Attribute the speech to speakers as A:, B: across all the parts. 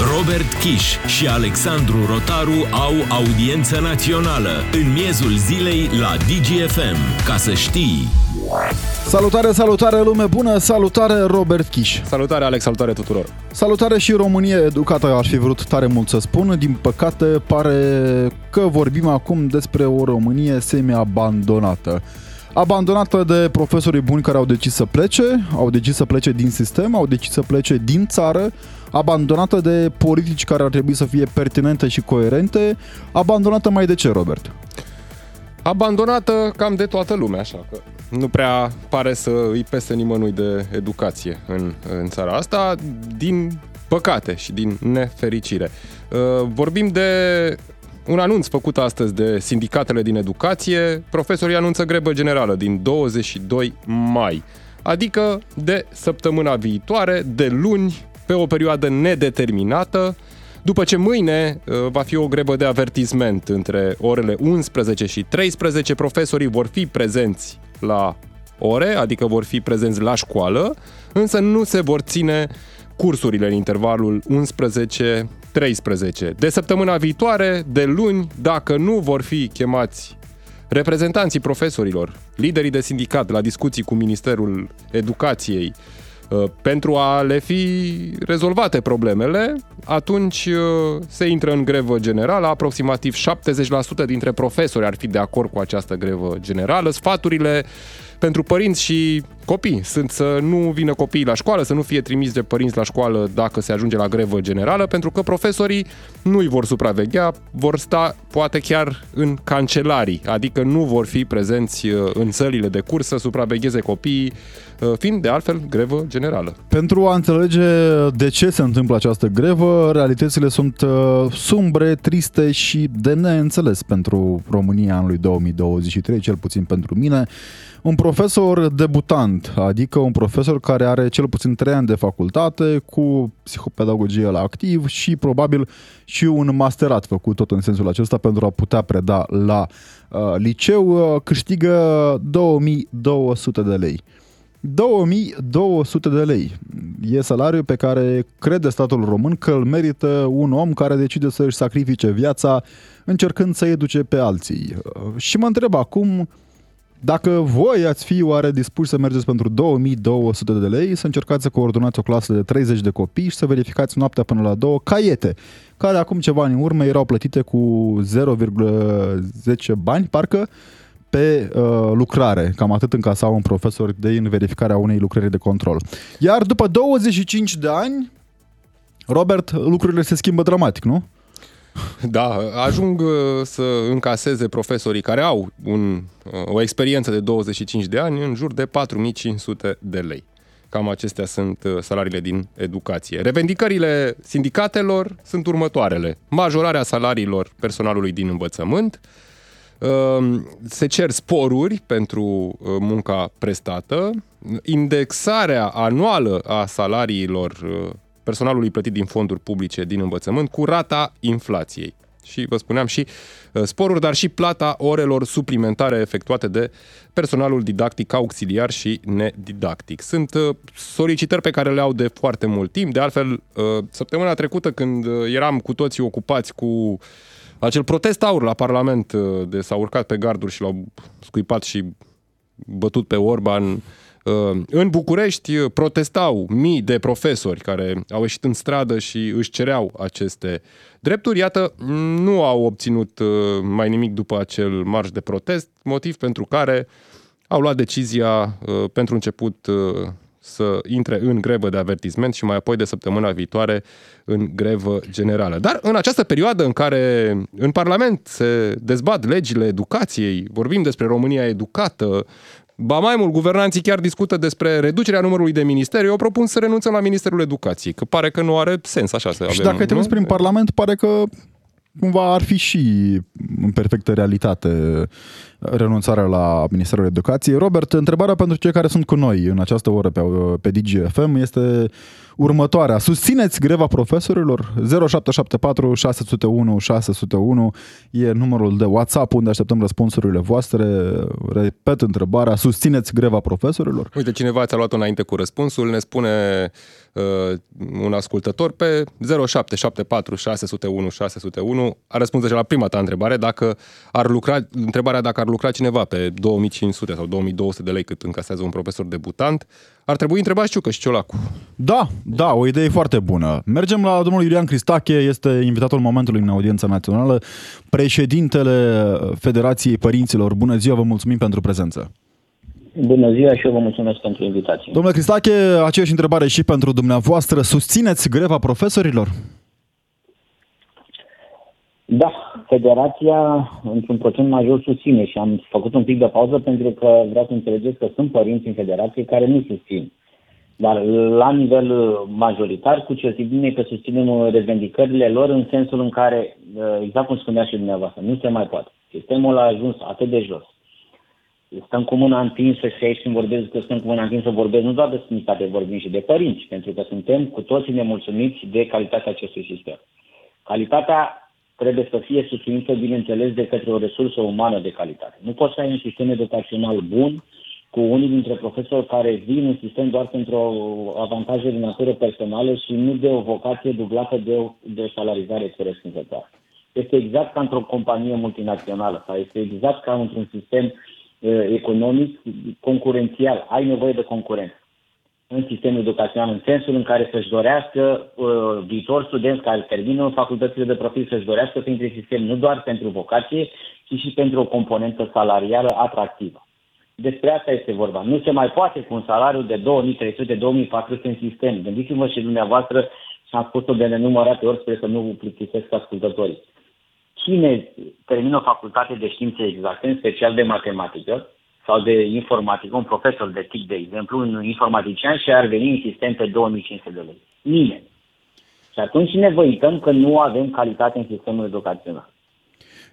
A: Robert Kiș și Alexandru Rotaru au audiență națională în miezul zilei la DGFM. Ca să știi...
B: Salutare, salutare lume bună, salutare Robert Kiș.
C: Salutare Alex, salutare tuturor.
B: Salutare și România educată, aș fi vrut tare mult să spun. Din păcate pare că vorbim acum despre o Românie semi-abandonată. Abandonată de profesorii buni care au decis să plece, au decis să plece din sistem, au decis să plece din țară, abandonată de politici care ar trebui să fie pertinente și coerente, abandonată mai de ce, Robert?
C: Abandonată cam de toată lumea, așa că nu prea pare să îi pese nimănui de educație în, în țara asta, din păcate și din nefericire. Uh, vorbim de un anunț făcut astăzi de sindicatele din educație. Profesorii anunță grebă generală din 22 mai, adică de săptămâna viitoare, de luni, pe o perioadă nedeterminată, după ce mâine uh, va fi o grebă de avertisment între orele 11 și 13, profesorii vor fi prezenți la ore, adică vor fi prezenți la școală, însă nu se vor ține cursurile în intervalul 11 13. De săptămâna viitoare, de luni, dacă nu vor fi chemați reprezentanții profesorilor, liderii de sindicat la discuții cu Ministerul Educației, uh, pentru a le fi rezolvate problemele, atunci uh, se intră în grevă generală. Aproximativ 70% dintre profesori ar fi de acord cu această grevă generală. Sfaturile pentru părinți și copii sunt să nu vină copiii la școală, să nu fie trimiși de părinți la școală dacă se ajunge la grevă generală, pentru că profesorii nu îi vor supraveghea, vor sta poate chiar în cancelarii, adică nu vor fi prezenți uh, în sălile de curs să supravegheze copiii, uh, fiind de altfel grevă generală.
B: Pentru a înțelege de ce se întâmplă această grevă, realitățile sunt uh, sumbre, triste și de neînțeles pentru România anului 2023, cel puțin pentru mine. Un profesor debutant, adică un profesor care are cel puțin 3 ani de facultate cu psihopedagogie la activ și probabil și un masterat făcut tot în sensul acesta pentru a putea preda la uh, liceu, uh, câștigă 2200 de lei. 2200 de lei. E salariul pe care crede statul român că îl merită un om care decide să își sacrifice viața încercând să educe pe alții. Uh, și mă întreb acum, dacă voi ați fi oare dispuși să mergeți pentru 2200 de lei, să încercați să coordonați o clasă de 30 de copii și să verificați noaptea până la două caiete, care acum ceva ani în urmă erau plătite cu 0,10 bani, parcă, pe uh, lucrare. Cam atât încasau un profesor de în verificarea unei lucrări de control. Iar după 25 de ani, Robert, lucrurile se schimbă dramatic, nu?
C: Da, ajung uh, să încaseze profesorii care au un, uh, o experiență de 25 de ani în jur de 4500 de lei. Cam acestea sunt uh, salariile din educație. Revendicările sindicatelor sunt următoarele. Majorarea salariilor personalului din învățământ, se cer sporuri pentru munca prestată, indexarea anuală a salariilor personalului plătit din fonduri publice din învățământ cu rata inflației. Și vă spuneam și uh, sporuri, dar și plata orelor suplimentare efectuate de personalul didactic auxiliar și nedidactic. Sunt uh, solicitări pe care le au de foarte mult timp. De altfel, uh, săptămâna trecută când eram cu toții ocupați cu acel protest aur la Parlament de s-au urcat pe garduri și l-au scuipat și bătut pe Orban Uh, în București uh, protestau mii de profesori care au ieșit în stradă și își cereau aceste drepturi. Iată, nu au obținut uh, mai nimic după acel marș de protest, motiv pentru care au luat decizia pentru început să intre în grevă de avertisment și mai apoi de săptămâna viitoare în grevă generală. Dar în această perioadă în care în Parlament se dezbat legile educației, vorbim despre România educată, Ba mai mult, guvernanții chiar discută despre reducerea numărului de ministeri. Eu propun să renunțăm la Ministerul Educației, că pare că nu are sens așa să avem.
B: Și dacă te uiți prin Parlament, pare că cumva ar fi și în perfectă realitate renunțarea la Ministerul Educației. Robert, întrebarea pentru cei care sunt cu noi în această oră pe, pe DGFM este următoarea. Susțineți greva profesorilor? 0774 601 601 e numărul de WhatsApp unde așteptăm răspunsurile voastre. Repet întrebarea, susțineți greva profesorilor?
C: Uite, cineva ți-a luat înainte cu răspunsul, ne spune uh, un ascultător pe 0774 601 601 a răspuns deja la prima ta întrebare dacă ar lucra, întrebarea dacă ar lucra cineva pe 2500 sau 2200 de lei cât încasează un profesor debutant, ar trebui întrebat Ciucă și Ciolacu.
B: Da, da, o idee foarte bună. Mergem la domnul Iulian Cristache, este invitatul momentului în audiența națională, președintele Federației Părinților. Bună ziua, vă mulțumim pentru prezență.
D: Bună ziua și eu vă mulțumesc pentru invitație.
B: Domnule Cristache, aceeași întrebare și pentru dumneavoastră. Susțineți greva profesorilor?
D: Da, federația într-un procent major susține și am făcut un pic de pauză pentru că vreau să înțelegeți că sunt părinți în federație care nu susțin. Dar la nivel majoritar, cu certitudine că susținem revendicările lor în sensul în care, exact cum spunea și dumneavoastră, nu se mai poate. Sistemul a ajuns atât de jos. Stăm cu mâna întinsă și aici când vorbesc că stăm cu mâna întinsă vorbesc nu doar de sănătate, vorbim și de părinți, pentru că suntem cu toții nemulțumiți de calitatea acestui sistem. Calitatea trebuie să fie susținută, bineînțeles, de către o resursă umană de calitate. Nu poți să ai un sistem educațional bun cu unii dintre profesori care vin în sistem doar pentru avantaje de natură personală și nu de o vocație dublată de o de salarizare corespunzătoare. Este exact ca într-o companie multinațională sau este exact ca într-un sistem uh, economic concurențial. Ai nevoie de concurență în sistemul educațional, în sensul în care să-și dorească uh, viitor studenți care termină facultățile de profil să-și dorească să intre în sistem nu doar pentru vocație, ci și pentru o componentă salarială atractivă. Despre asta este vorba. Nu se mai poate cu un salariu de 2300-2400 în sistem. Gândiți-vă și dumneavoastră, și am spus-o de nenumărate ori, sper să nu plictisesc ascultătorii. Cine termină o facultate de științe exacte, în special de matematică, sau de informatică, un profesor de TIC, de exemplu, un informatician și ar veni în sistem pe 2500 de lei. Nimeni. Și atunci ne văităm că nu avem calitate în sistemul educațional.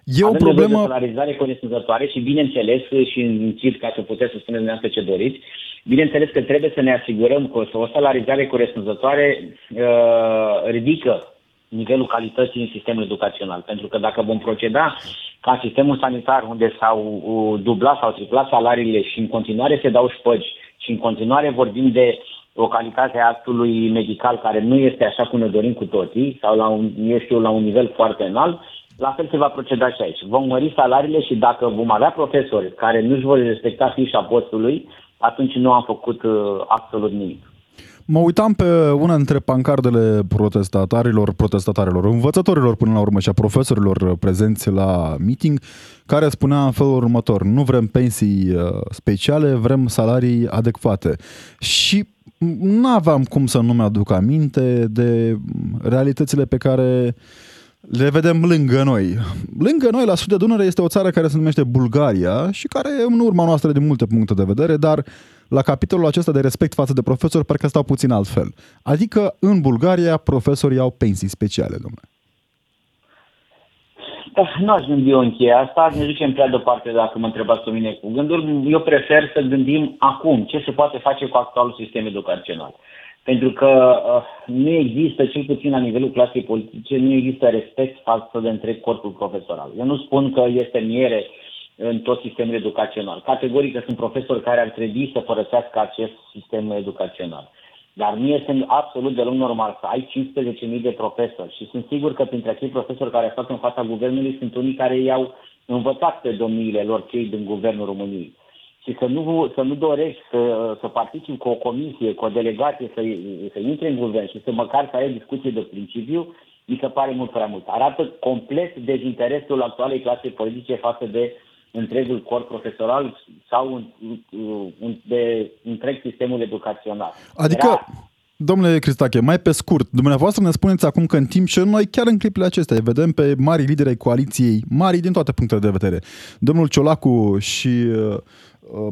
B: E o
D: avem
B: problemă...
D: de salarizare corespunzătoare și, bineînțeles, și încid ca să puteți să spuneți dumneavoastră ce doriți, bineînțeles că trebuie să ne asigurăm că o salarizare corespunzătoare uh, ridică nivelul calității în sistemul educațional. Pentru că dacă vom proceda ca sistemul sanitar, unde s-au uh, dublat sau triplat salariile și în continuare se dau șpăgi și în continuare vorbim de o calitate a actului medical care nu este așa cum ne dorim cu toții sau la un, eu știu, la un nivel foarte înalt, la fel se va proceda și aici. Vom mări salariile și dacă vom avea profesori care nu își vor respecta fișa postului, atunci nu am făcut uh, absolut nimic.
B: Mă uitam pe una dintre pancardele protestatarilor, protestatarilor, învățătorilor până la urmă și a profesorilor prezenți la meeting, care spunea în felul următor, nu vrem pensii uh, speciale, vrem salarii adecvate. Și nu aveam cum să nu mi-aduc aminte de realitățile pe care le vedem lângă noi. Lângă noi, la sud de Dunăre, este o țară care se numește Bulgaria și care e în urma noastră din multe puncte de vedere, dar la capitolul acesta de respect față de profesori parcă stau puțin altfel. Adică în Bulgaria profesorii au pensii speciale, domnule.
D: Da, nu aș gândi eu în cheia asta, ne ducem prea departe dacă mă întrebați pe mine cu gânduri. Eu prefer să gândim acum ce se poate face cu actualul sistem educațional. Pentru că uh, nu există, cel puțin la nivelul clasei politice, nu există respect față de întreg corpul profesoral. Eu nu spun că este miere uh, în tot sistemul educațional. Categoric că sunt profesori care ar trebui să părăsească acest sistem educațional. Dar nu este absolut deloc normal să ai 15.000 de profesori și sunt sigur că printre acei profesori care stau în fața guvernului sunt unii care i-au învățat pe domniile lor cei din guvernul României. Și să nu, să nu dorești să, să participi cu o comisie, cu o delegație, să, să intre în guvern și să măcar să ai discuții de principiu, mi se pare mult prea mult. Arată complet dezinteresul actualei clase politice față de întregul corp profesoral sau un, un, de întreg sistemul educațional.
B: Adică, Era... domnule Cristache, mai pe scurt, dumneavoastră ne spuneți acum că în timp ce noi chiar în clipile acestea vedem pe mari lideri ai coaliției, mari din toate punctele de vedere, domnul Ciolacu și uh,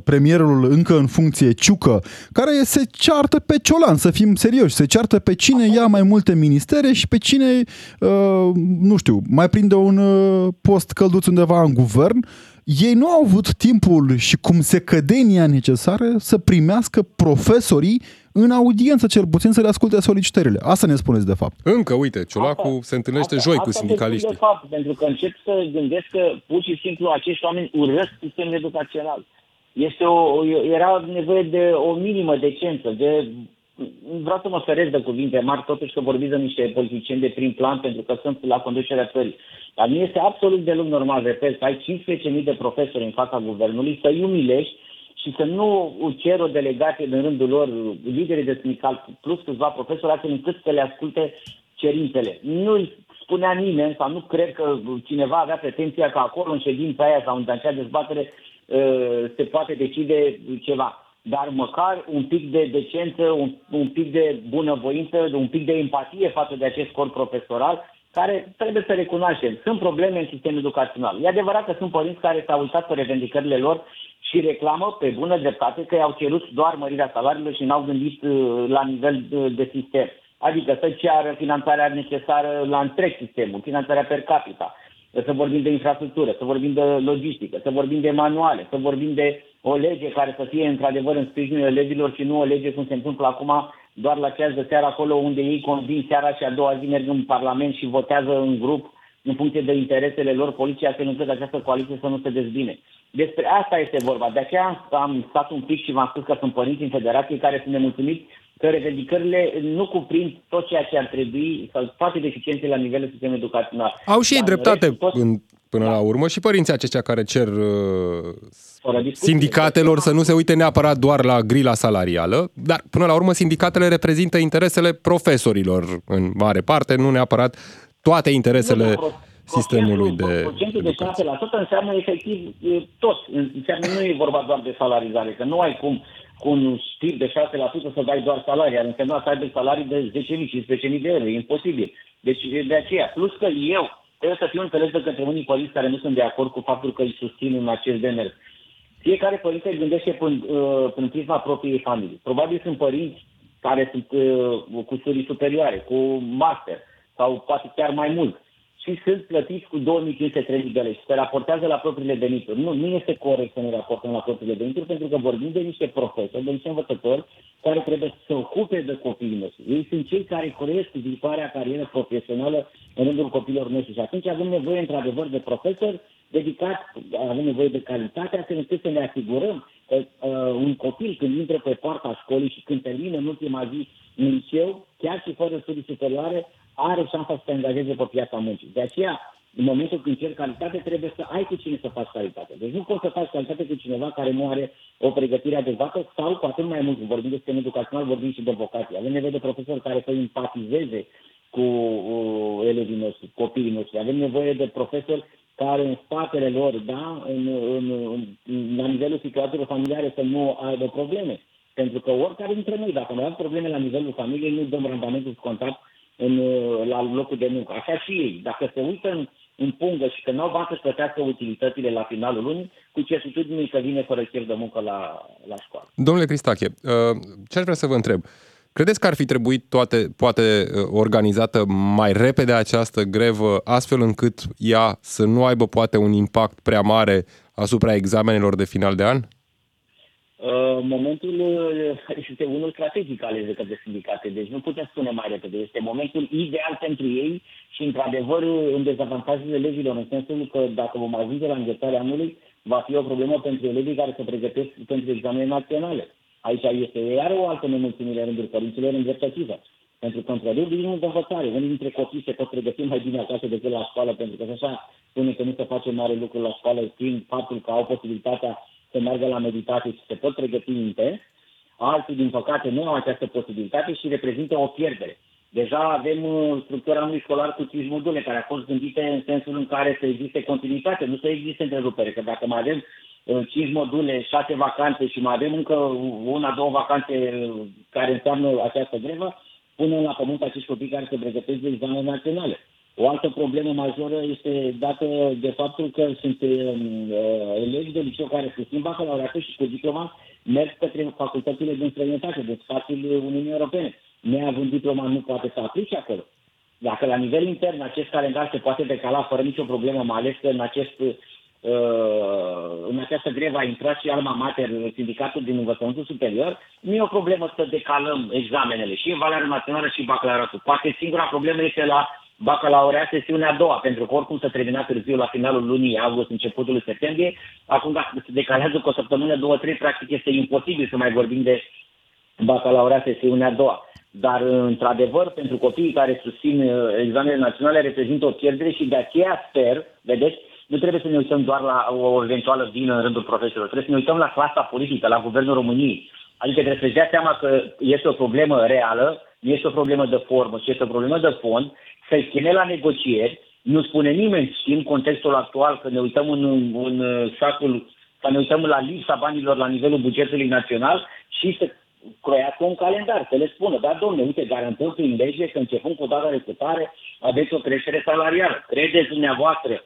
B: premierul încă în funcție Ciucă, care se ceartă pe Ciolan, să fim serioși, se ceartă pe cine ia mai multe ministere și pe cine, uh, nu știu, mai prinde un uh, post călduț undeva în guvern ei nu au avut timpul și cum se cădenia necesară să primească profesorii în audiență, cel puțin să le asculte solicitările. Asta ne spuneți de fapt.
C: Încă, uite, Ciolacu asta, se întâlnește
D: asta,
C: joi
D: asta
C: cu sindicaliștii.
D: De fapt, pentru că încep să gândesc că pur și simplu acești oameni urăsc sistemul educațional. Este o, era nevoie de o minimă decență, de vreau să mă feresc de cuvinte mari, totuși că vorbiți de niște politicieni de prim plan, pentru că sunt la conducerea țării. Dar nu este absolut deloc normal, repet, să ai 15.000 de profesori în fața guvernului, să-i umilești și să nu cer o delegație din rândul lor, liderii de sindical, plus câțiva profesori, astfel încât să le asculte cerințele. Nu spunea nimeni, sau nu cred că cineva avea pretenția că acolo, în ședința aia sau în acea dezbatere, ă, se poate decide ceva dar măcar un pic de decență, un, un pic de bunăvoință, un pic de empatie față de acest corp profesoral, care trebuie să recunoaștem. Sunt probleme în sistemul educațional. E adevărat că sunt părinți care s-au uitat pe revendicările lor și reclamă pe bună dreptate că i-au cerut doar mărirea salariilor și n-au gândit uh, la nivel uh, de sistem. Adică să ceară finanțarea necesară la întreg sistemul, finanțarea per capita, să vorbim de infrastructură, să vorbim de logistică, să vorbim de manuale, să vorbim de o lege care să fie într-adevăr în sprijinul elevilor și nu o lege cum se întâmplă acum doar la ceas de seară acolo unde ei convin seara și a doua zi merg în Parlament și votează în grup în funcție de interesele lor politice, astfel încât această coaliție să nu se dezbine. Despre asta este vorba. De aceea am stat un pic și v-am spus că sunt părinți în federație care sunt nemulțumiți că revendicările nu cuprind tot ceea ce ar trebui, sau toate deficiențele la nivelul sistemului educațional.
C: Au și ei dreptate tot... în, până da. la urmă și părinții aceștia care cer uh, sindicatelor să nu se uite neapărat doar la grila salarială, dar până la urmă sindicatele reprezintă interesele profesorilor în mare parte, nu neapărat toate interesele nu, sistemului de
D: Procentul de 6% înseamnă efectiv tot. Înseamnă nu e vorba doar de salarizare, că nu ai cum cu un stil de 6% să dai doar salarii. Ar însemna să aibă salarii de 10.000, 15.000 de euro. E imposibil. Deci de aceea. Plus că eu trebuie să fiu înțeles de către unii părinți care nu sunt de acord cu faptul că îi susțin în acest demers. Fiecare părinte gândește prin, uh, prin prisma propriei familii. Probabil sunt părinți care sunt uh, cu studii superioare, cu master sau poate chiar mai mult și sunt plătiți cu 2500-3000 de lei și se raportează la propriile venituri. Nu, nu este corect să ne raportăm la propriile venituri pentru că vorbim de niște profesori, de niște învățători care trebuie să se ocupe de copiii noștri. Ei sunt cei care cresc viitoarea carieră profesională în rândul copiilor noștri și atunci avem nevoie într-adevăr de profesori dedicați, avem nevoie de calitate, astfel încât să ne asigurăm că uh, un copil când intră pe poarta școlii și când termină în ultima zi în liceu, chiar și fără studii superioare, are șansa să te angajeze pe piața muncii. De aceea, în momentul când cer calitate, trebuie să ai cu cine să faci calitate. Deci nu poți să faci calitate cu cineva care nu are o pregătire adecvată sau, cu atât mai mult, vorbim de sistem educațional, vorbim și de vocație. Avem nevoie de profesori care să empatizeze cu uh, elevii noștri, copiii noștri. Avem nevoie de profesori care în spatele lor, da, în, în, în, la nivelul situațiilor familiare să nu aibă probleme. Pentru că oricare dintre noi, dacă nu avem probleme la nivelul familiei, nu dăm randamentul scontat în, la locul de muncă. Așa și ei. Dacă se uită în, în pungă și că nu au bani să plătească utilitățile la finalul lunii, cu certitudine că vine fără chef de muncă la, la școală.
C: Domnule Cristache, uh, ce aș vrea să vă întreb? Credeți că ar fi trebuit toate, poate uh, organizată mai repede această grevă, astfel încât ea să nu aibă poate un impact prea mare asupra examenelor de final de an?
D: Uh, momentul uh, este unul strategic ales de către sindicate, deci nu putem spune mai repede. Este momentul ideal pentru ei și, într-adevăr, în dezavantajul legilor, în sensul că dacă vom ajunge la înghețarea anului, va fi o problemă pentru elevii care se pregătesc pentru examene naționale. Aici este iar o altă nemulțumire în rândul părinților îndreptățită. Pentru că, într adevăr din de învățare, unii dintre copii se pot pregăti mai bine acasă decât la școală, pentru că așa spune că nu se face mare lucru la școală, prin faptul că au posibilitatea să meargă la meditație și se pot pregăti minte, alții, din păcate, nu au această posibilitate și reprezintă o pierdere. Deja avem uh, structura unui școlar cu 5 module care a fost gândite în sensul în care să existe continuitate, nu să existe întrerupere. Că dacă mai avem 5 uh, module, 6 vacanțe și mai avem încă una, două vacanțe uh, care înseamnă această grevă, punem la pământ acești copii care se pregătesc de examene naționale. O altă problemă majoră este dată de faptul că sunt uh, elevi de liceu care susțin bacalaureatul și cu diploma merg către facultățile din străinătate, de spațiul Uniunii Europene. Neavând diploma nu poate să aplice acolo. Dacă la nivel intern acest calendar se poate decala fără nicio problemă, mai ales că în acest uh, în această grevă a intrat și Alma Mater, sindicatul din învățământul superior, nu e o problemă să decalăm examenele și în Valoarea Națională și bacalaureatul. Poate singura problemă este la bacalaureat sesiunea a doua, pentru că oricum s-a terminat târziu la finalul lunii august, începutul septembrie. Acum, dacă se decalează cu o săptămână, două, trei, practic este imposibil să mai vorbim de bacalaureat sesiunea a doua. Dar, într-adevăr, pentru copiii care susțin uh, examenele naționale reprezintă o pierdere și de aceea sper, vedeți, nu trebuie să ne uităm doar la o eventuală vină în rândul profesorilor, trebuie să ne uităm la clasa politică, la Guvernul României. Adică trebuie să dea seama că este o problemă reală, nu este o problemă de formă, ci este o problemă de fond, să-i chine la negocieri, nu spune nimeni și în contextul actual că ne uităm în, în sacul, să ne uităm la lista banilor la nivelul bugetului național și să croiască un calendar, să le spună, da, domne, uite, garantăm prin lege că începând cu data de cutare aveți o creștere salarială. Credeți dumneavoastră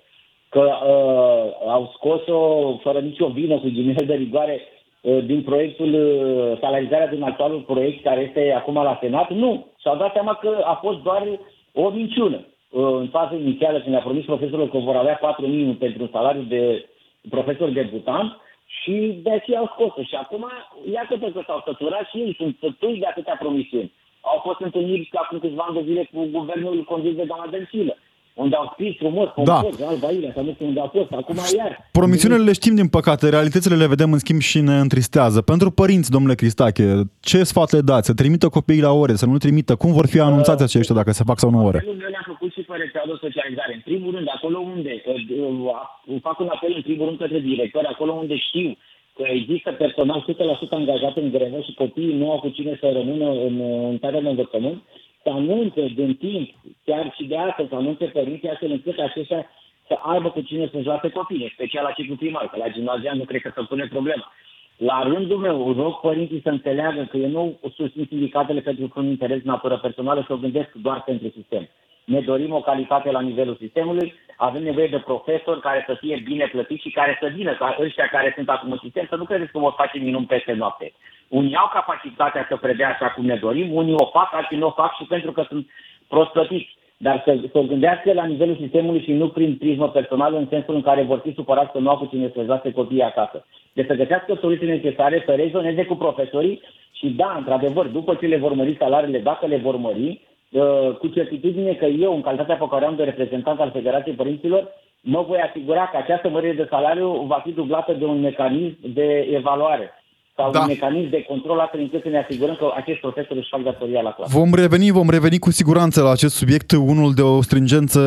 D: că uh, au scos-o fără nicio vină cu ghimele de rigoare uh, din proiectul uh, salarizarea din actualul proiect care este acum la Senat? Nu. Și-au dat seama că a fost doar o minciună. Uh, în faza inițială, când a promis profesorilor că vor avea 4 minim pentru un salariu de profesor debutant, și de aceea au scos Și acum, iată că s-au săturat și ei, sunt sătuși de atâtea promisiuni. Au fost întâlniri acum câțiva ani de zile cu guvernul condus de doamna Dăncilă unde au scris frumos, pompos, da. Alba Iulia, sau nu știu unde a fost, acum iar.
B: Promisiunile le știm din păcate, realitățile le vedem în schimb și ne întristează. Pentru părinți, domnule Cristache, ce sfat le dați? Să trimită copiii la ore, să nu trimită? Cum vor fi anunțați aceștia dacă se fac sau nu ore?
D: Apelul meu le-am făcut și pe rețeaua de socializare. În primul rând, acolo unde, uh, fac un apel în primul rând către directori, acolo unde știu că există personal 100% angajat în grevă și copiii nu au cu cine să rămână în, în tarea de învățământ, să anunțe din timp, chiar și de astăzi, să anunțe părinții astfel încât aceștia să aibă cu cine să joace copiii, special la ciclu primar, că la gimnazian nu cred că se pune problema. La rândul meu, rog părinții să înțeleagă că eu nu susțin sindicatele pentru un interes natură personală și o gândesc doar pentru sistem. Ne dorim o calitate la nivelul sistemului, avem nevoie de profesori care să fie bine plătiți și care să vină, ca ăștia care sunt acum în sistem, să nu credeți că vor face minuni peste noapte. Unii au capacitatea să predea așa cum ne dorim, unii o fac, alții nu o fac și pentru că sunt prost plătiți. Dar să, să o gândească la nivelul sistemului și nu prin prismă personală, în sensul în care vor fi supărați că nu au cu cine să joace copiii acasă. Deci să găsească soluții necesare, să rezoneze cu profesorii și da, într-adevăr, după ce le vor mări salariile, dacă le vor mări, uh, cu certitudine că eu, în calitatea pe care am de reprezentant al Federației Părinților, mă voi asigura că această mărire de salariu va fi dublată de un mecanism de evaluare sau da. un mecanism de control astfel încât să ne asigurăm că acești profesori își fac datoria la clasă.
B: Vom reveni, vom reveni cu siguranță la acest subiect, unul de o stringență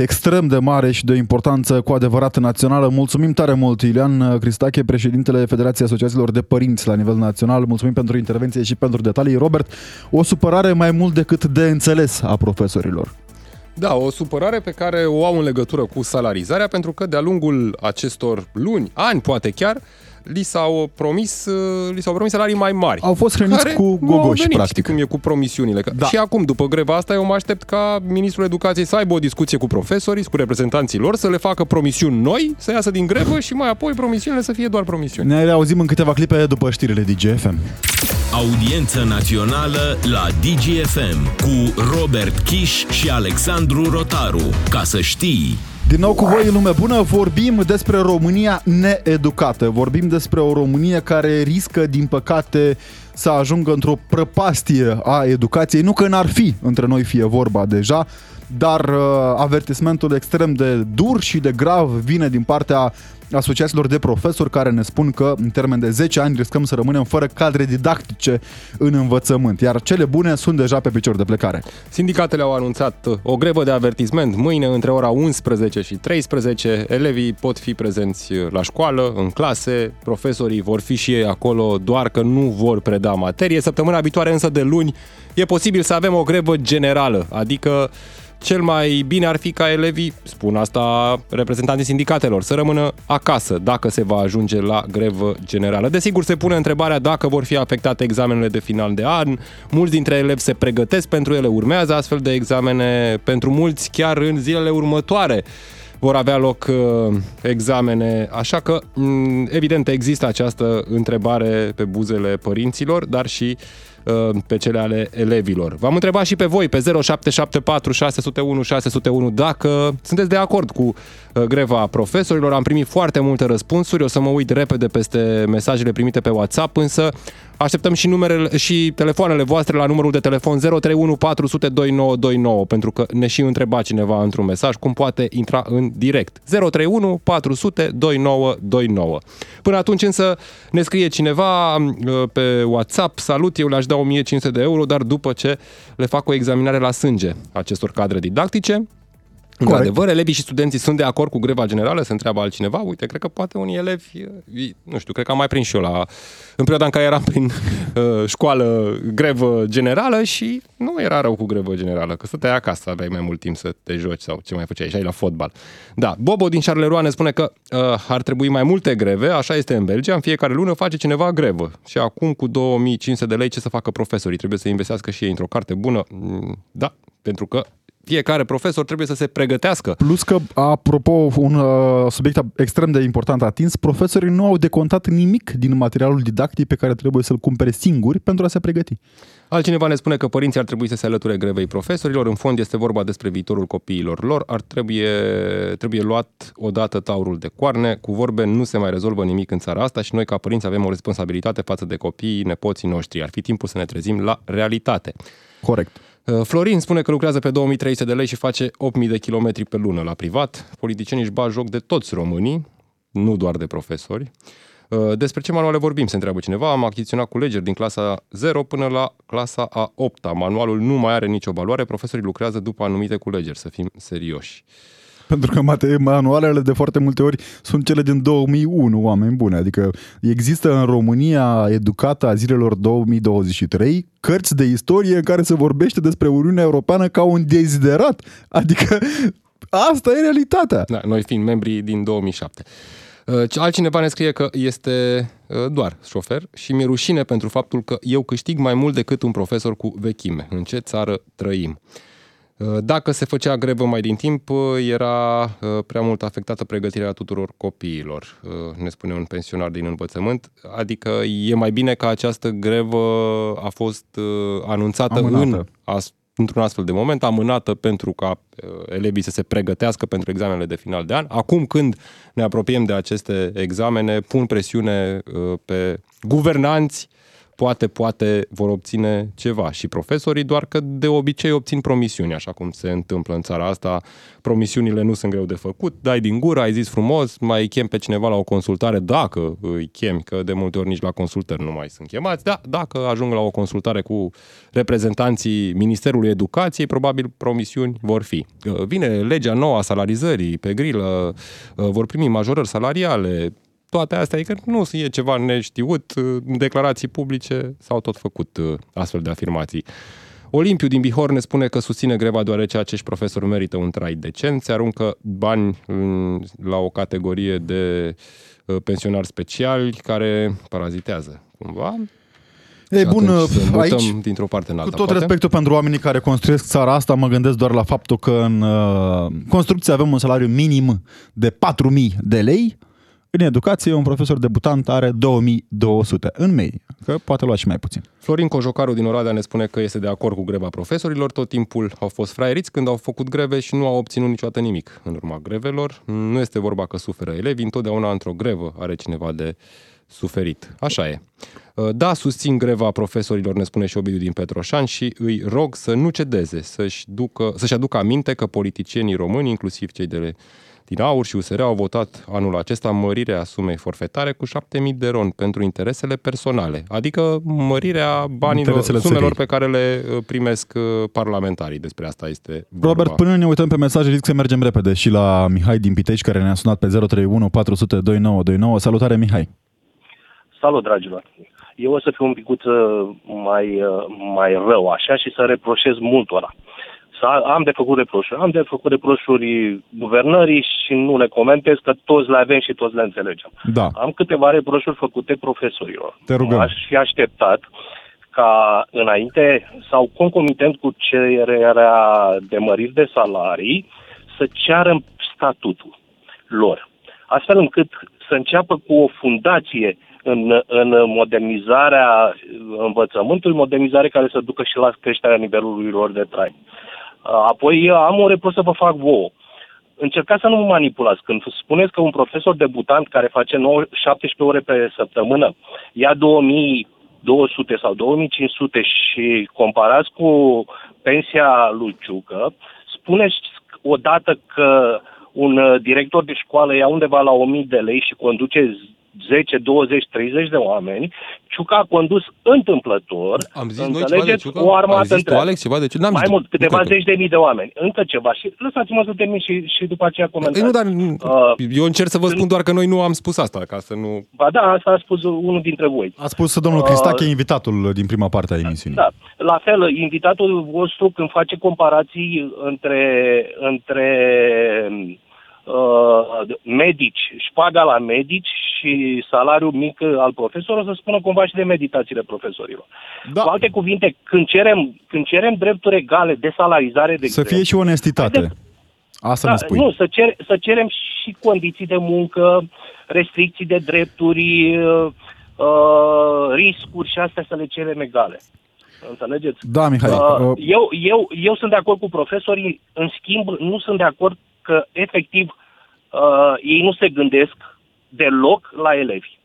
B: extrem de mare și de o importanță cu adevărat națională. Mulțumim tare mult, Ilian Cristache, președintele Federației Asociațiilor de Părinți la nivel național. Mulțumim pentru intervenție și pentru detalii. Robert, o supărare mai mult decât de înțeles a profesorilor.
C: Da, o supărare pe care o au în legătură cu salarizarea, pentru că de-a lungul acestor luni, ani poate chiar, li s-au promis, uh, li s-au promis salarii mai mari.
B: Au fost hrăniți cu gogoși, practic.
C: cum e cu promisiunile. Da. Și acum, după greva asta, eu mă aștept ca Ministrul Educației să aibă o discuție cu profesorii, cu reprezentanții lor, să le facă promisiuni noi, să iasă din grevă și mai apoi promisiunile să fie doar promisiuni.
B: Ne auzim în câteva clipe după știrile DGFM.
A: Audiență națională la DGFM cu Robert Kiș și Alexandru Rotaru. Ca să știi...
B: Din nou cu voi în lume bună, vorbim despre România needucată. Vorbim despre o Românie care riscă, din păcate, să ajungă într-o prăpastie a educației. Nu că n-ar fi între noi fie vorba deja, dar uh, avertismentul extrem de dur și de grav vine din partea asociațiilor de profesori care ne spun că în termen de 10 ani riscăm să rămânem fără cadre didactice în învățământ, iar cele bune sunt deja pe picior de plecare.
C: Sindicatele au anunțat o grevă de avertisment mâine între ora 11 și 13. Elevii pot fi prezenți la școală, în clase, profesorii vor fi și ei acolo, doar că nu vor preda materie. Săptămâna viitoare însă de luni e posibil să avem o grevă generală, adică cel mai bine ar fi ca elevii, spun asta reprezentanții sindicatelor, să rămână acasă dacă se va ajunge la grevă generală. Desigur, se pune întrebarea dacă vor fi afectate examenele de final de an. Mulți dintre elevi se pregătesc pentru ele, urmează astfel de examene. Pentru mulți, chiar în zilele următoare, vor avea loc uh, examene, așa că mm, evident există această întrebare pe buzele părinților, dar și uh, pe cele ale elevilor. V-am întrebat și pe voi pe 0774 601 601 dacă sunteți de acord cu uh, greva profesorilor. Am primit foarte multe răspunsuri, o să mă uit repede peste mesajele primite pe WhatsApp, însă Așteptăm și, numerele, și telefoanele voastre la numărul de telefon 031 400 2929, pentru că ne și întreba cineva într-un mesaj cum poate intra în direct. 031 400 2929. Până atunci însă ne scrie cineva uh, pe WhatsApp, salut, eu le-aș da 1500 de euro, dar după ce le fac o examinare la sânge acestor cadre didactice, Într-adevăr, elevii și studenții sunt de acord cu greva generală, se întreabă altcineva. Uite, cred că poate unii elevi, nu știu, cred că am mai prins și eu la, în perioada în care eram prin uh, școală grevă generală și nu era rău cu grevă generală, că stăteai acasă, aveai mai mult timp să te joci sau ce mai făceai, și ai la fotbal. Da, Bobo din Charleroi ne spune că uh, ar trebui mai multe greve, așa este în Belgia, în fiecare lună face cineva grevă. Și acum cu 2500 de lei ce să facă profesorii? Trebuie să investească și ei într-o carte bună? Mm, da, pentru că fiecare profesor trebuie să se pregătească.
B: Plus că, apropo, un uh, subiect extrem de important atins, profesorii nu au decontat nimic din materialul didactic pe care trebuie să-l cumpere singuri pentru a se pregăti.
C: Altcineva ne spune că părinții ar trebui să se alăture grevei profesorilor. În fond este vorba despre viitorul copiilor lor. Ar trebui, trebuie luat odată taurul de coarne. Cu vorbe nu se mai rezolvă nimic în țara asta și noi ca părinți avem o responsabilitate față de copiii, nepoții noștri. Ar fi timpul să ne trezim la realitate.
B: Corect.
C: Uh, Florin spune că lucrează pe 2300 de lei și face 8000 de kilometri pe lună la privat. Politicienii își bat joc de toți românii, nu doar de profesori. Uh, despre ce manuale vorbim, se întreabă cineva. Am achiziționat culegeri din clasa 0 până la clasa a 8 -a. Manualul nu mai are nicio valoare, profesorii lucrează după anumite culegeri, să fim serioși.
B: Pentru că manualele de foarte multe ori sunt cele din 2001, oameni buni. Adică există în România educată a zilelor 2023 cărți de istorie în care se vorbește despre Uniunea Europeană ca un deziderat. Adică asta e realitatea.
C: Da, noi fiind membri din 2007. Uh, altcineva ne scrie că este uh, doar șofer și mi-e rușine pentru faptul că eu câștig mai mult decât un profesor cu vechime. În ce țară trăim? Uh, dacă se făcea grevă mai din timp, uh, era uh, prea mult afectată pregătirea tuturor copiilor, ne spune un pensionar din învățământ. Adică e mai bine că această grevă a fost anunțată în, într-un astfel de moment, amânată pentru ca elevii să se pregătească pentru examenele de final de an. Acum când ne apropiem de aceste examene, pun presiune pe guvernanți poate, poate vor obține ceva și profesorii, doar că de obicei obțin promisiuni, așa cum se întâmplă în țara asta. Promisiunile nu sunt greu de făcut, dai din gură, ai zis frumos, mai chem pe cineva la o consultare, dacă îi chemi, că de multe ori nici la consultări nu mai sunt chemați, da, dacă ajung la o consultare cu reprezentanții Ministerului Educației, probabil promisiuni vor fi. Vine legea nouă a salarizării pe grilă, vor primi majorări salariale, toate astea, adică nu e ceva neștiut, în declarații publice s-au tot făcut uh, astfel de afirmații. Olimpiu din Bihor ne spune că susține greva deoarece acești profesori merită un trai decent, se aruncă bani la o categorie de uh, pensionari speciali care parazitează cumva.
B: E bun, aici,
C: dintr-o parte în alta,
B: cu tot
C: poate?
B: respectul pentru oamenii care construiesc țara asta, mă gândesc doar la faptul că în uh, construcție avem un salariu minim de 4.000 de lei, în educație, un profesor debutant are 2200 în medie, că poate lua și mai puțin.
C: Florin Cojocaru din Oradea ne spune că este de acord cu greva profesorilor. Tot timpul au fost fraieriți când au făcut greve și nu au obținut niciodată nimic în urma grevelor. Nu este vorba că suferă elevii, întotdeauna într-o grevă are cineva de suferit. Așa e. Da, susțin greva profesorilor, ne spune și Ovidiu din Petroșan și îi rog să nu cedeze, să-și, ducă, să-și aducă aminte că politicienii români, inclusiv cei de din AUR și USR au votat anul acesta mărirea sumei forfetare cu 7.000 de ron pentru interesele personale, adică mărirea banilor, interesele sumelor țării. pe care le uh, primesc uh, parlamentarii. Despre asta este vorba.
B: Robert, până ne uităm pe mesaje, zic să mergem repede și la Mihai din Pitești, care ne-a sunat pe 031 400 2929. Salutare, Mihai!
E: Salut, dragilor! Eu o să fiu un pic mai, uh, mai rău așa și să reproșez multora. Să am de făcut reproșuri. Am de făcut reproșuri guvernării și nu le comentez, că toți le avem și toți le înțelegem.
B: Da.
E: Am câteva reproșuri făcute profesorilor.
B: Te rugăm.
E: Aș fi așteptat ca înainte sau concomitent cu cererea de măriri de salarii să ceară statutul lor. astfel încât să înceapă cu o fundație în, în modernizarea învățământului, modernizare care să ducă și la creșterea nivelului lor de trai. Apoi am o reproș să vă fac vouă. Încercați să nu mă manipulați. Când spuneți că un profesor debutant care face 9, 17 ore pe săptămână ia 2200 sau 2500 și comparați cu pensia lui Ciucă, spuneți odată că un uh, director de școală ia undeva la 1000 de lei și conduce 10, 20, 30 de oameni, Ciuca a condus întâmplător,
C: Am zis noi
E: înțelegeți,
C: ceva de Ciuca?
E: o armată
C: Ai zis tu,
E: întreagă.
C: Alex, ceva de ce? N-am
E: Mai
C: zis
E: mult, câteva
C: bucătă.
E: zeci de mii de oameni. Încă ceva. Și lăsați-mă să termin și, și după aceea
C: Ei,
E: comentați.
C: nu, dar
E: Uh,
C: eu încerc să vă spun doar că noi nu am spus asta, ca să nu...
E: Ba da, asta a spus unul dintre voi.
B: A spus domnul Cristache, invitatul din prima parte a emisiunii.
E: Da. La fel, invitatul vostru când face comparații între, între uh, medici, șpaga la medici și salariul mic al profesorilor, să spună cumva și de meditațiile profesorilor.
B: Da.
E: Cu alte cuvinte, când cerem, când cerem drepturi egale de salarizare, de
B: Să
E: exemplu,
B: fie și onestitate.
E: Haideți-
B: Asta
E: da,
B: ne spui.
E: Nu, să, cer, să cerem și condiții de muncă, restricții de drepturi, uh, uh, riscuri și astea să le cerem egale. Înțelegeți?
B: Da, Mihai.
E: Uh,
B: uh,
E: eu, eu, eu sunt de acord cu profesorii, în schimb, nu sunt de acord că, efectiv, uh, ei nu se gândesc deloc la elevi.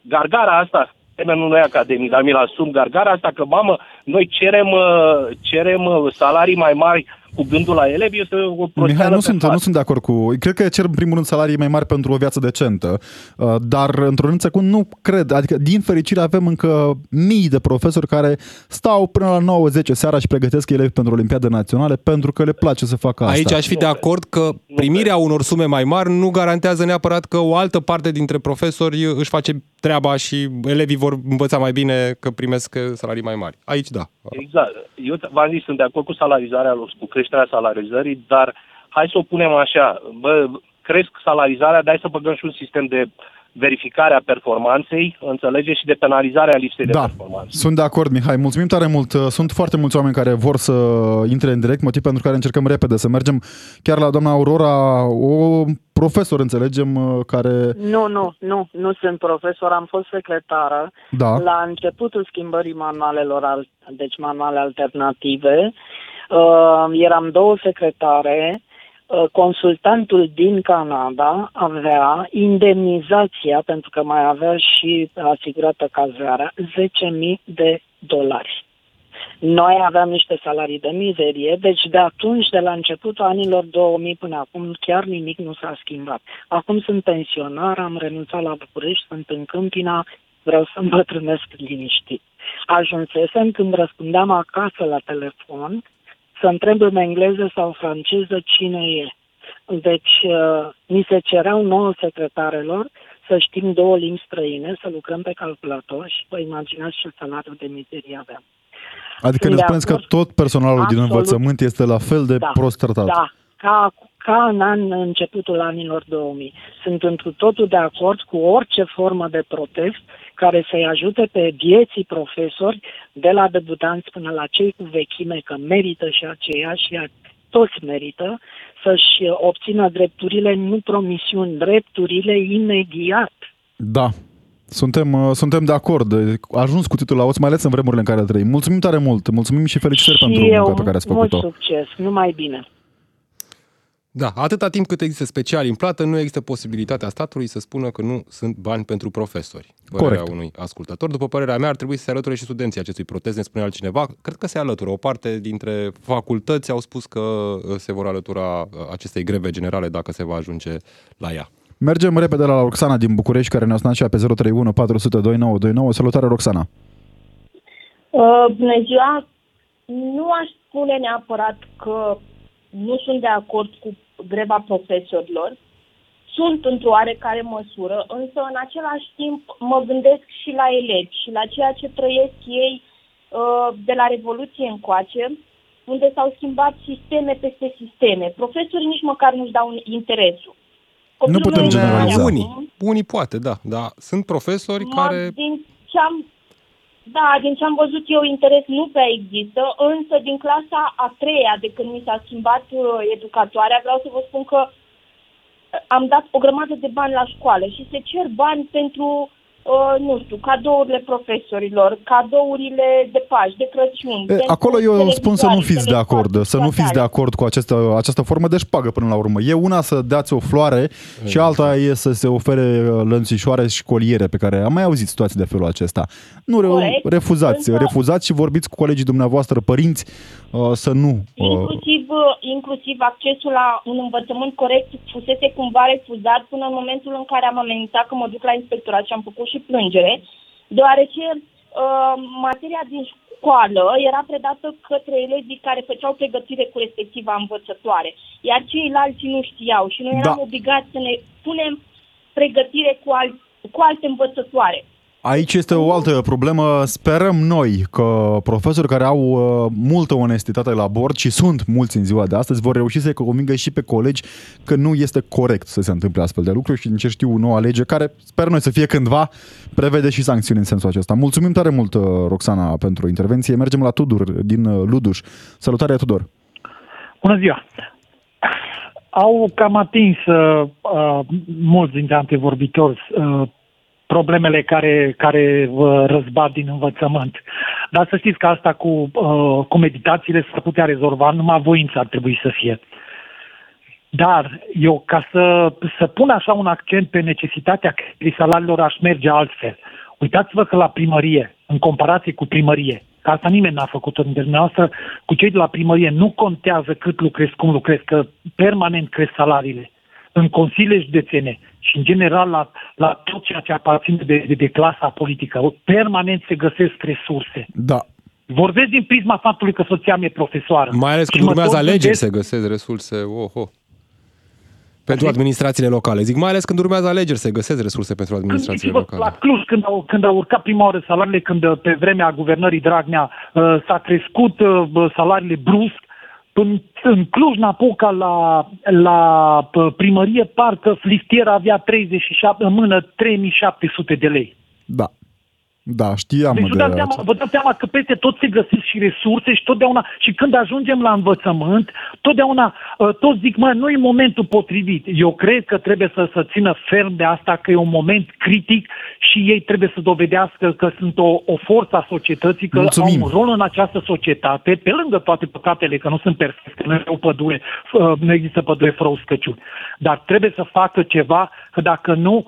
E: Gargara asta, termenul nu e academic, dar mi-l asum, gargara asta că, mamă, noi cerem, uh, cerem uh, salarii mai mari cu gândul la elevi, este o
B: Mihai,
E: prosteală
B: nu
E: pe
B: sunt,
E: față.
B: nu sunt de acord cu... Cred că cer în primul rând salarii mai mari pentru o viață decentă, uh, dar într-un rând secund nu cred. Adică, din fericire, avem încă mii de profesori care stau până la 9-10 seara și pregătesc elevi pentru Olimpiade Naționale pentru că le place să facă asta.
C: Aici aș fi de acord că primirea unor sume mai mari nu garantează neapărat că o altă parte dintre profesori își face treaba și elevii vor învăța mai bine că primesc salarii mai mari. Aici da.
E: Exact. Eu v-am zis, sunt de acord cu salarizarea lor, cu creșterea salarizării, dar hai să o punem așa. Bă, cresc salarizarea, dar hai să băgăm și un sistem de verificare a performanței, înțelege, și de penalizare a lipsei de
B: Da,
E: performanță.
B: sunt de acord, Mihai. Mulțumim tare mult. Sunt foarte mulți oameni care vor să intre în direct, motiv pentru care încercăm repede să mergem chiar la doamna Aurora, o profesor, înțelegem, care...
F: Nu, nu, nu, nu sunt profesor, am fost secretară.
B: Da.
F: La începutul schimbării manualelor, al- deci manuale alternative, uh, eram două secretare, uh, consultantul din Canada avea indemnizația, pentru că mai avea și asigurată cazarea, 10.000 de dolari. Noi aveam niște salarii de mizerie, deci de atunci, de la începutul anilor 2000 până acum, chiar nimic nu s-a schimbat. Acum sunt pensionar, am renunțat la București, sunt în Câmpina, vreau să îmbătrânesc liniștit. Ajunsesem când răspundeam acasă la telefon să întreb în engleză sau franceză cine e. Deci, uh, mi se cereau nouă secretarelor să știm două limbi străine, să lucrăm pe calculator și vă imaginați ce salariu de mizerie aveam.
B: Adică
F: Sunt
B: ne
F: de
B: spuneți că
F: acord.
B: tot personalul din
F: Absolut.
B: învățământ este la fel de prost tratat.
F: Da, ca, ca în an, începutul anilor 2000. Sunt întru totul de acord cu orice formă de protest care să-i ajute pe vieții profesori, de la debutanți până la cei cu vechime, că merită și aceia și a- toți merită, să-și obțină drepturile, nu promisiuni, drepturile imediat.
B: Da. Suntem, uh, suntem de acord. A ajuns cu titlul la oț, mai ales în vremurile în care trăim. Mulțumim tare mult. Mulțumim și felicitări
F: și
B: pentru
F: eu,
B: munca pe care ați
F: mult
B: făcut-o.
F: succes, numai bine.
C: Da, atâta timp cât există speciali în plată, nu există posibilitatea statului să spună că nu sunt bani pentru profesori. Părerea
B: Corect.
C: unui ascultător. După părerea mea, ar trebui să se alăture și studenții acestui protest, ne spune altcineva. Cred că se alătură. O parte dintre facultăți au spus că uh, se vor alătura uh, acestei greve generale dacă se va ajunge la ea.
B: Mergem repede la Roxana din București, care ne-a sunat și ea pe 031 400 2929. Salutare, Roxana!
G: Uh, bună ziua! Nu aș spune neapărat că nu sunt de acord cu greva profesorilor. Sunt într-o oarecare măsură, însă în același timp mă gândesc și la elevi și la ceea ce trăiesc ei uh, de la Revoluție încoace, unde s-au schimbat sisteme peste sisteme. Profesorii nici măcar nu-și dau interesul.
B: Nu putem
G: meu este
B: generaliza.
G: acum-
C: Unii, unii poate, da, dar sunt profesori
G: Mă-
C: care...
G: Din ce am, da, din ce am văzut eu, interes nu prea există, însă din clasa a treia, de când mi s-a schimbat uh, educatoarea, vreau să vă spun că uh, am dat o grămadă de bani la școală și se cer bani pentru uh, nu știu, cadourile profesorilor, cadourile de Paști, de Crăciun.
B: E, acolo eu spun să nu fiți de acord, să nu fiți de
G: acord.
B: acord cu această, această formă de șpagă până la urmă. E una să dați o floare și alta e să se ofere uh, lănțișoare și coliere pe care am mai auzit situații de felul acesta. Nu re-
G: Corect,
B: refuzați,
G: însă-
B: refuzați și vorbiți cu colegii dumneavoastră, părinți, uh, să nu. uh,
G: Inclusiv, uh, inclusiv accesul la un învățământ corect fusese cumva refuzat până în momentul în care am amenințat că mă duc la inspectorat și am făcut și plângere, deoarece uh, materia din școală era predată către elevii care făceau pregătire cu respectiva învățătoare, iar ceilalți nu știau și noi eram
B: Da.
G: obligați să ne punem pregătire cu, al, cu alte învățătoare.
B: Aici este o altă problemă. Sperăm noi că profesori care au uh, multă onestitate la bord și sunt mulți în ziua de astăzi vor reuși să convingă și pe colegi că nu este corect să se întâmple astfel de lucruri și din ce știu noua lege care sper noi să fie cândva prevede și sancțiuni în sensul acesta. Mulțumim tare mult, uh, Roxana, pentru intervenție. Mergem la Tudor din uh, Luduș. Salutare, Tudor!
H: Bună ziua! Au cam atins uh, uh, mulți dintre antevorbitori uh, problemele care, care vă răzbat din învățământ. Dar să știți că asta cu, uh, cu meditațiile s-ar putea rezolva, numai voința ar trebui să fie. Dar eu, ca să, să pun așa un accent pe necesitatea creșterii salariilor, aș merge altfel. Uitați-vă că la primărie, în comparație cu primărie, că asta nimeni n-a făcut-o dintre dumneavoastră, cu cei de la primărie nu contează cât lucrezi, cum lucrezi, că permanent cresc salariile în consiliile județene și în general la, la tot ceea ce aparține de, de, de clasa politică. Permanent se găsesc resurse.
B: Da.
H: Vorbesc din prisma faptului că soția mea e profesoară.
C: Mai ales
H: Și
C: când
H: mă
C: urmează
H: tot
C: alegeri
H: gândesc-
C: se găsesc resurse, oho. Pentru administrațiile locale. Zic, mai ales când urmează alegeri se găsesc resurse pentru administrațiile
H: Gândiți-vă
C: locale.
H: la Cluj, când au, când au urcat prima oară salariile, când uh, pe vremea guvernării Dragnea uh, s-a crescut uh, bă, salariile brusc, în, în Cluj-Napoca la, la uh, primărie parcă flistiera avea 37, în mână 3700 de lei.
B: Da. Da, știam
H: Deci vă
B: de
H: dați, seama,
B: aceasta.
H: vă dați seama că peste tot se găsesc și resurse și totdeauna, și când ajungem la învățământ, totdeauna uh, toți zic, mă, nu e momentul potrivit. Eu cred că trebuie să, să țină ferm de asta, că e un moment critic și ei trebuie să dovedească că sunt o, o forță a societății, că
B: Mulțumim.
H: au un rol în această societate, pe lângă toate păcatele, că nu sunt perfecte, nu, e o pădure, uh, nu există pădure fără uscăciuni. Dar trebuie să facă ceva, că dacă nu, uh,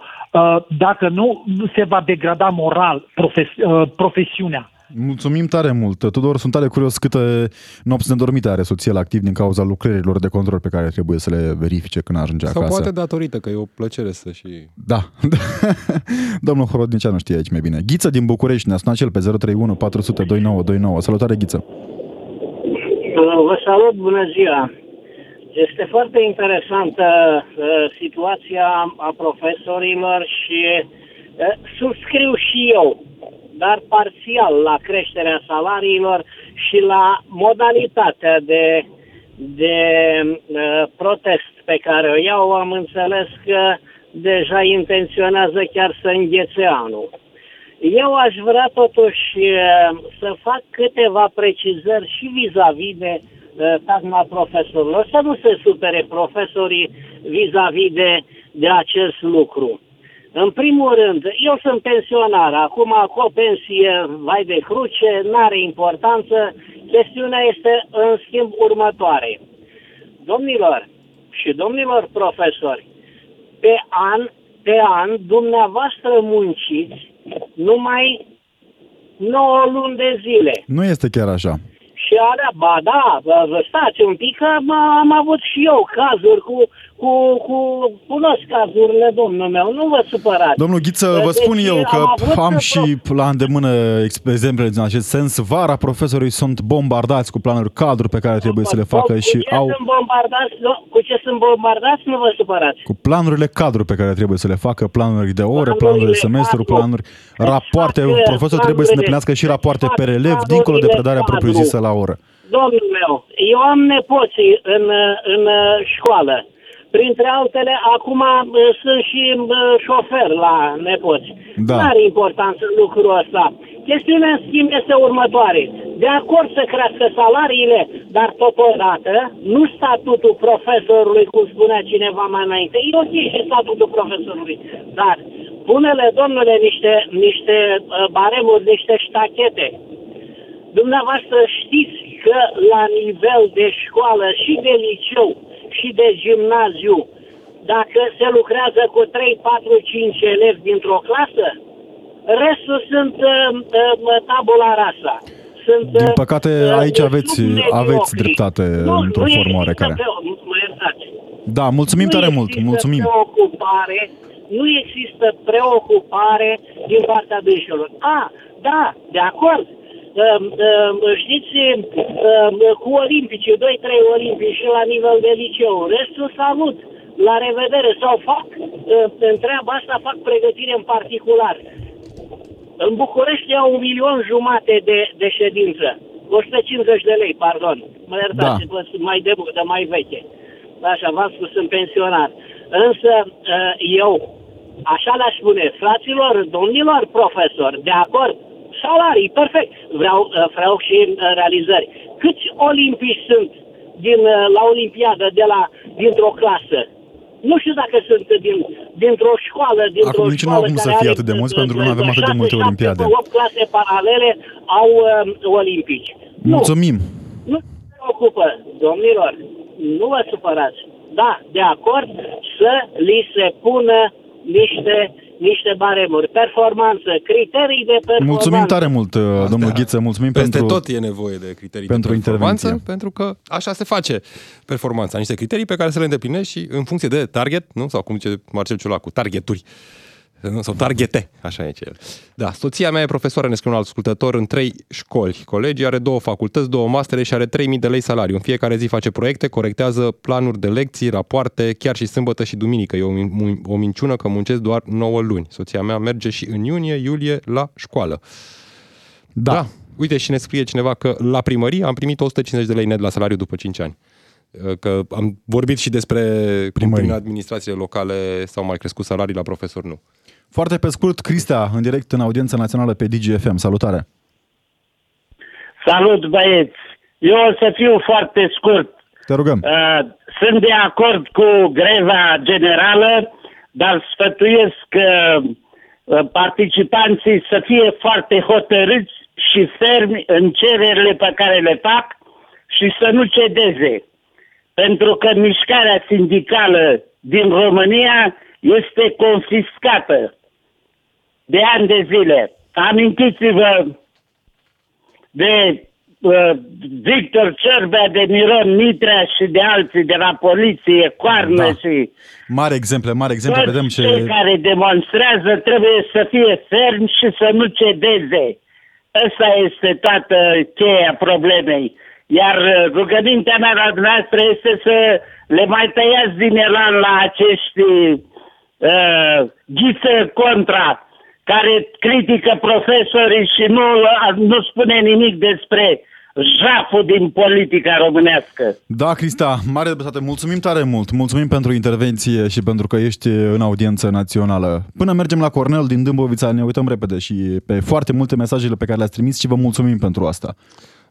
H: dacă nu, se va degrada moral profes- uh, profesiunea.
B: Mulțumim tare mult. Tudor, sunt tare curios câte nopți nedormite are soția la activ din cauza lucrărilor de control pe care trebuie să le verifice când ajunge
C: Sau
B: acasă.
C: poate datorită, că e o plăcere să și...
B: Da. Domnul Horodniceanu știe aici mai bine. Ghiță din București ne-a sunat cel pe 031 400 2929. Salutare, Ghiță.
I: Vă salut, bună ziua! Este foarte interesantă uh, situația a profesorilor și uh, subscriu și eu, dar parțial la creșterea salariilor și la modalitatea de, de uh, protest pe care o iau. Am înțeles că deja intenționează chiar să înghețe anul. Eu aș vrea totuși eh, să fac câteva precizări și vis-a-vis de eh, tagma profesorilor. Să nu se supere profesorii vis-a-vis de, de acest lucru. În primul rând, eu sunt pensionar, acum cu o pensie vai de cruce, nu are importanță. Chestiunea este în schimb următoare. Domnilor și domnilor profesori, pe an, pe an, dumneavoastră munciți numai 9 luni de zile.
B: Nu este chiar așa.
I: Și alea, ba da, vă, vă stați un pic, că bă, am avut și eu cazuri cu, cu, cu, cunosc cazurile domnul meu, nu vă supărați.
B: Domnul Ghiță, vă
I: Deci,
B: spun eu că
I: avut
B: am
I: pro-
B: și la îndemână ex- exemple în acest sens. Vara profesorii sunt bombardați cu planuri cadru pe care trebuie să le facă
I: cu
B: și
I: ce
B: au
I: sunt bombardați, nu, cu ce sunt bombardați, nu vă supărați.
B: cu planurile cadru pe care trebuie să le facă, planuri de ore,
I: Planurile
B: planuri de semestru,
I: cadru.
B: planuri, rapoarte.
I: facă
B: Un profesor trebuie să
I: planurile-
B: îndeplinească și rapoarte
I: fac
B: pe relev, dincolo de
I: planurile
B: predarea
I: cadru.
B: propriu-zisă la oră.
I: Domnul meu, eu am nepoții în, în școală. Printre altele, acum uh, sunt și uh, șofer la nepoți.
B: Da.
I: Nu are importanță lucrul ăsta. Chestiunea, în schimb, este următoare. De acord să crească salariile, dar totodată nu statutul profesorului, cum spunea cineva mai înainte. E ok și statutul profesorului, dar pune-le, domnule, niște, niște uh, baremuri, niște ștachete. Dumneavoastră știți că la nivel de școală și de liceu și de gimnaziu, dacă se lucrează cu 3, 4, 5 elevi dintr-o clasă, restul sunt uh, uh, tabula rasa. Sunt,
B: Din păcate,
I: uh,
B: aici aveți,
I: submediocri.
B: aveți dreptate
I: Nu,
B: într-o
I: nu
B: formă
I: există
B: oarecare.
I: Pre- mă iertați.
B: Da, mulțumim
I: Nu
B: tare mult,
I: există
B: mulțumim.
I: preocupare, nu există preocupare din partea dânșilor. A, da, de acord. Um, um, știți, um, cu olimpici, 2-3 olimpici și la nivel de liceu, restul salut, la revedere, sau fac, uh, în treaba asta fac pregătire în particular. În București au un milion jumate de, de ședință. 150 de lei, pardon. Mă iertați,
B: Da.
I: da. sunt mai de, de mai veche. Așa, v-am spus, sunt pensionar. Însă, uh, eu, așa le-aș spune, fraților, domnilor profesori, de acord, salarii, perfect, vreau, uh, vreau și uh, realizări. Câți olimpici sunt din, uh, la Olimpiadă de la, dintr-o clasă? Nu știu dacă sunt din, dintr-o școală, dintr-o
B: Acum nici nu
I: școală
B: au cum să
I: care
B: fie
I: are,
B: atât de mulți,
I: uh,
B: pentru că nu avem atât de
I: șase,
B: multe
I: șapte,
B: olimpiade.
I: 8 clase paralele au uh, olimpici. Nu,
B: Mulțumim.
I: nu se preocupă, domnilor, nu vă supărați. Da, de acord să li se pună niște, niște baremuri. Performanță, criterii de performanță.
B: Mulțumim tare mult, uh, domnul Ghiță, mulțumim
C: Peste
B: pentru...
C: tot e nevoie de criterii
B: pentru
C: de performanță,
B: intervenție.
C: pentru că așa se face performanța. Niște criterii pe care să le îndeplinești și în funcție de target, nu? sau cum zice Marcel Ciulacu, targeturi. Nu? Sau targete, așa e cel. Da, soția mea e profesoară, ne scrie un alt ascultător, în trei școli. Colegii are două facultăți, două mastere și are 3000 de lei salariu. În fiecare zi face proiecte, corectează planuri de lecții, rapoarte, chiar și sâmbătă și duminică. E o, min- o minciună că muncesc doar 9 luni. Soția mea merge și în iunie, iulie la școală.
B: Da.
C: Da. Uite și ne scrie cineva că la primărie am primit 150 de lei net la salariu după 5 ani. Că am vorbit și despre cum
B: Primării.
C: prin administrațiile locale s-au mai crescut salarii la profesori, nu.
B: Foarte pe scurt, Cristea, în direct în audiența națională pe DGFM. Salutare!
J: Salut băieți! Eu o să fiu foarte scurt.
B: Te rugăm.
J: Uh, sunt de acord cu greva generală, dar sfătuiesc uh, uh, participanții să fie foarte hotărâți și fermi în cererile pe care le fac și să nu cedeze. Pentru că mișcarea sindicală din România este confiscată de ani de zile. Amintiți-vă de uh, Victor Ciorbea, de Miron Mitrea și de alții de la poliție, Coarnă
B: Da.
J: și
B: Mare exemple, mare exemple.
J: toți
B: Vedem
J: cei
B: ce...
J: care demonstrează trebuie să fie fermi și să nu cedeze. Ăsta este toată cheia problemei. Iar uh, rugămintea mea la dumneavoastră este să le mai tăiați din elan la acești uh, ghiță contra care critică profesorii și nu, nu spune nimic despre jaful din politica românească.
B: Da, Crista, mare dreptate. Mulțumim tare mult. Mulțumim pentru intervenție și pentru că ești în audiență națională. Până mergem la Cornel din Dâmbovița, ne uităm repede și pe foarte multe mesajele pe care le-ați trimis și vă mulțumim pentru asta.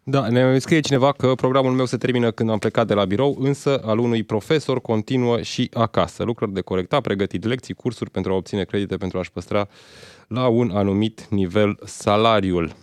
C: Da, ne scrie cineva că programul meu se termină când am plecat de la birou, însă al unui profesor continuă și acasă. Lucruri de corectat, pregătit lecții, cursuri pentru a obține credite pentru a-și păstra la un anumit nivel salariul.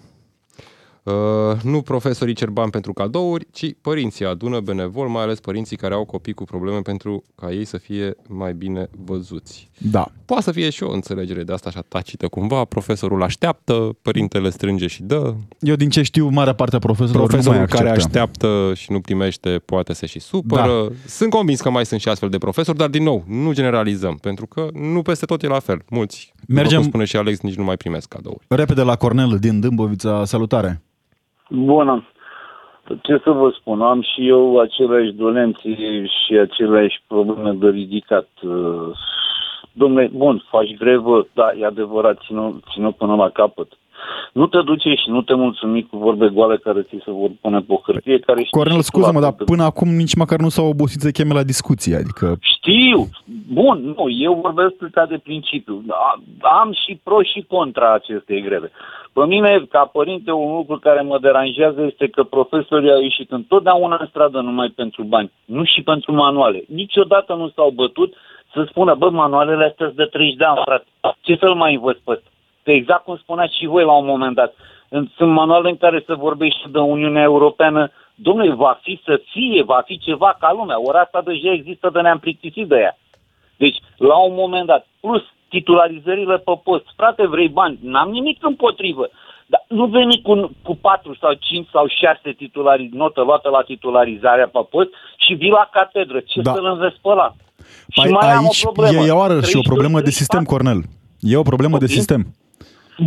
C: Uh, nu profesorii cer bani pentru cadouri, ci părinții adună benevol, mai ales părinții care au copii cu probleme pentru ca ei să fie mai bine văzuți.
B: Da.
C: Poate să fie și o înțelegere de asta așa tacită cumva, profesorul așteaptă, părintele strânge și dă,
B: Eu din ce știu, marea parte a profesorilor nu mai
C: Profesorul
B: acceptă.
C: care așteaptă și nu primește poate se și supără. Da. Sunt convins că mai sunt și astfel de profesori, dar din nou, nu generalizăm, pentru că nu peste tot e la fel. Mulți,
B: Mergem-
C: după cum spune și Alex, nici nu mai primesc cadouri.
B: Repede la Cornel din Dâmbovița, salutare!
K: Bună. Ce să vă spun, am și eu aceleași dolențe și aceleași probleme de ridicat. Uh, Domnule, bun, faci grevă, da, e adevărat, țină, țină până la capăt. Nu te duce și nu te mulțumi cu vorbe goale care ți se vor pune pe o hârtie. Care
B: Cornel, scuză-mă, dar până acum nici măcar nu s-au obosit să cheme la discuție, adică...
K: Știu, bun, nu, eu vorbesc ca de principiu. Am și pro și contra acestei greve. Pe mine, ca părinte, un lucru care mă deranjează este că profesorii au ieșit întotdeauna în stradă numai pentru bani, nu și pentru manuale. Niciodată nu s-au bătut să spună, bă, manualele astea sunt de 30 de ani, frate. Ce să-l mai învăț pe ăsta? Că exact cum spuneați și voi la un moment dat, sunt manuale în care se vorbește de Uniunea Europeană, domnule, va fi să fie, va fi ceva ca lumea, ori asta deja există de ne-am plictisit de ea. Deci, la un moment dat, plus titularizările pe post, frate, vrei bani, n-am nimic împotrivă, dar nu veni cu, cu 4 sau 5 sau 6 titulari, notă luată la titularizarea pe post și vii la catedră. Ce da. să-l înveți pe ăla?
B: Păi și mai aici am o problemă. e iarăși o problemă de sistem, Cornel. E o problemă okay. de sistem.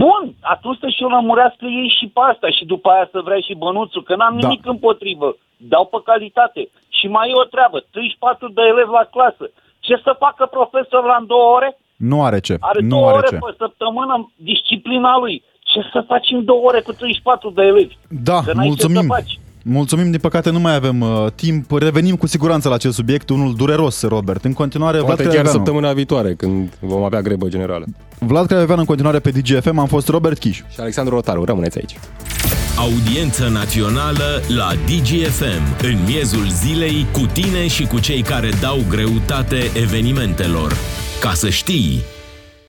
K: Bun, atunci să și-o lămurească ei și pe asta și după aia să vrea și bănuțul, că n-am da. nimic împotrivă. Dau pe calitate. Și mai e o treabă, 34 de elevi la clasă. Ce să facă profesor la în două ore?
B: Nu are ce.
K: Are
B: nu
K: două
B: are
K: ore
B: ce.
K: pe săptămână disciplina lui. Ce să facem două ore cu 34 de elevi?
B: Da,
K: Că
B: mulțumim.
K: Ce să faci.
B: Mulțumim, din păcate nu mai avem uh, timp. Revenim cu siguranță la acest subiect, unul dureros, Robert. În continuare,
C: Poate
B: Vlad
C: chiar
B: Craioveanu.
C: săptămâna viitoare, când vom avea grebă generală.
B: Vlad Craioveanu în continuare pe DGFM, am fost Robert Chiș.
C: Și Alexandru Rotaru, rămâneți aici.
A: Audiență națională la DGFM, în miezul zilei, cu tine și cu cei care dau greutate evenimentelor. Ca să știi...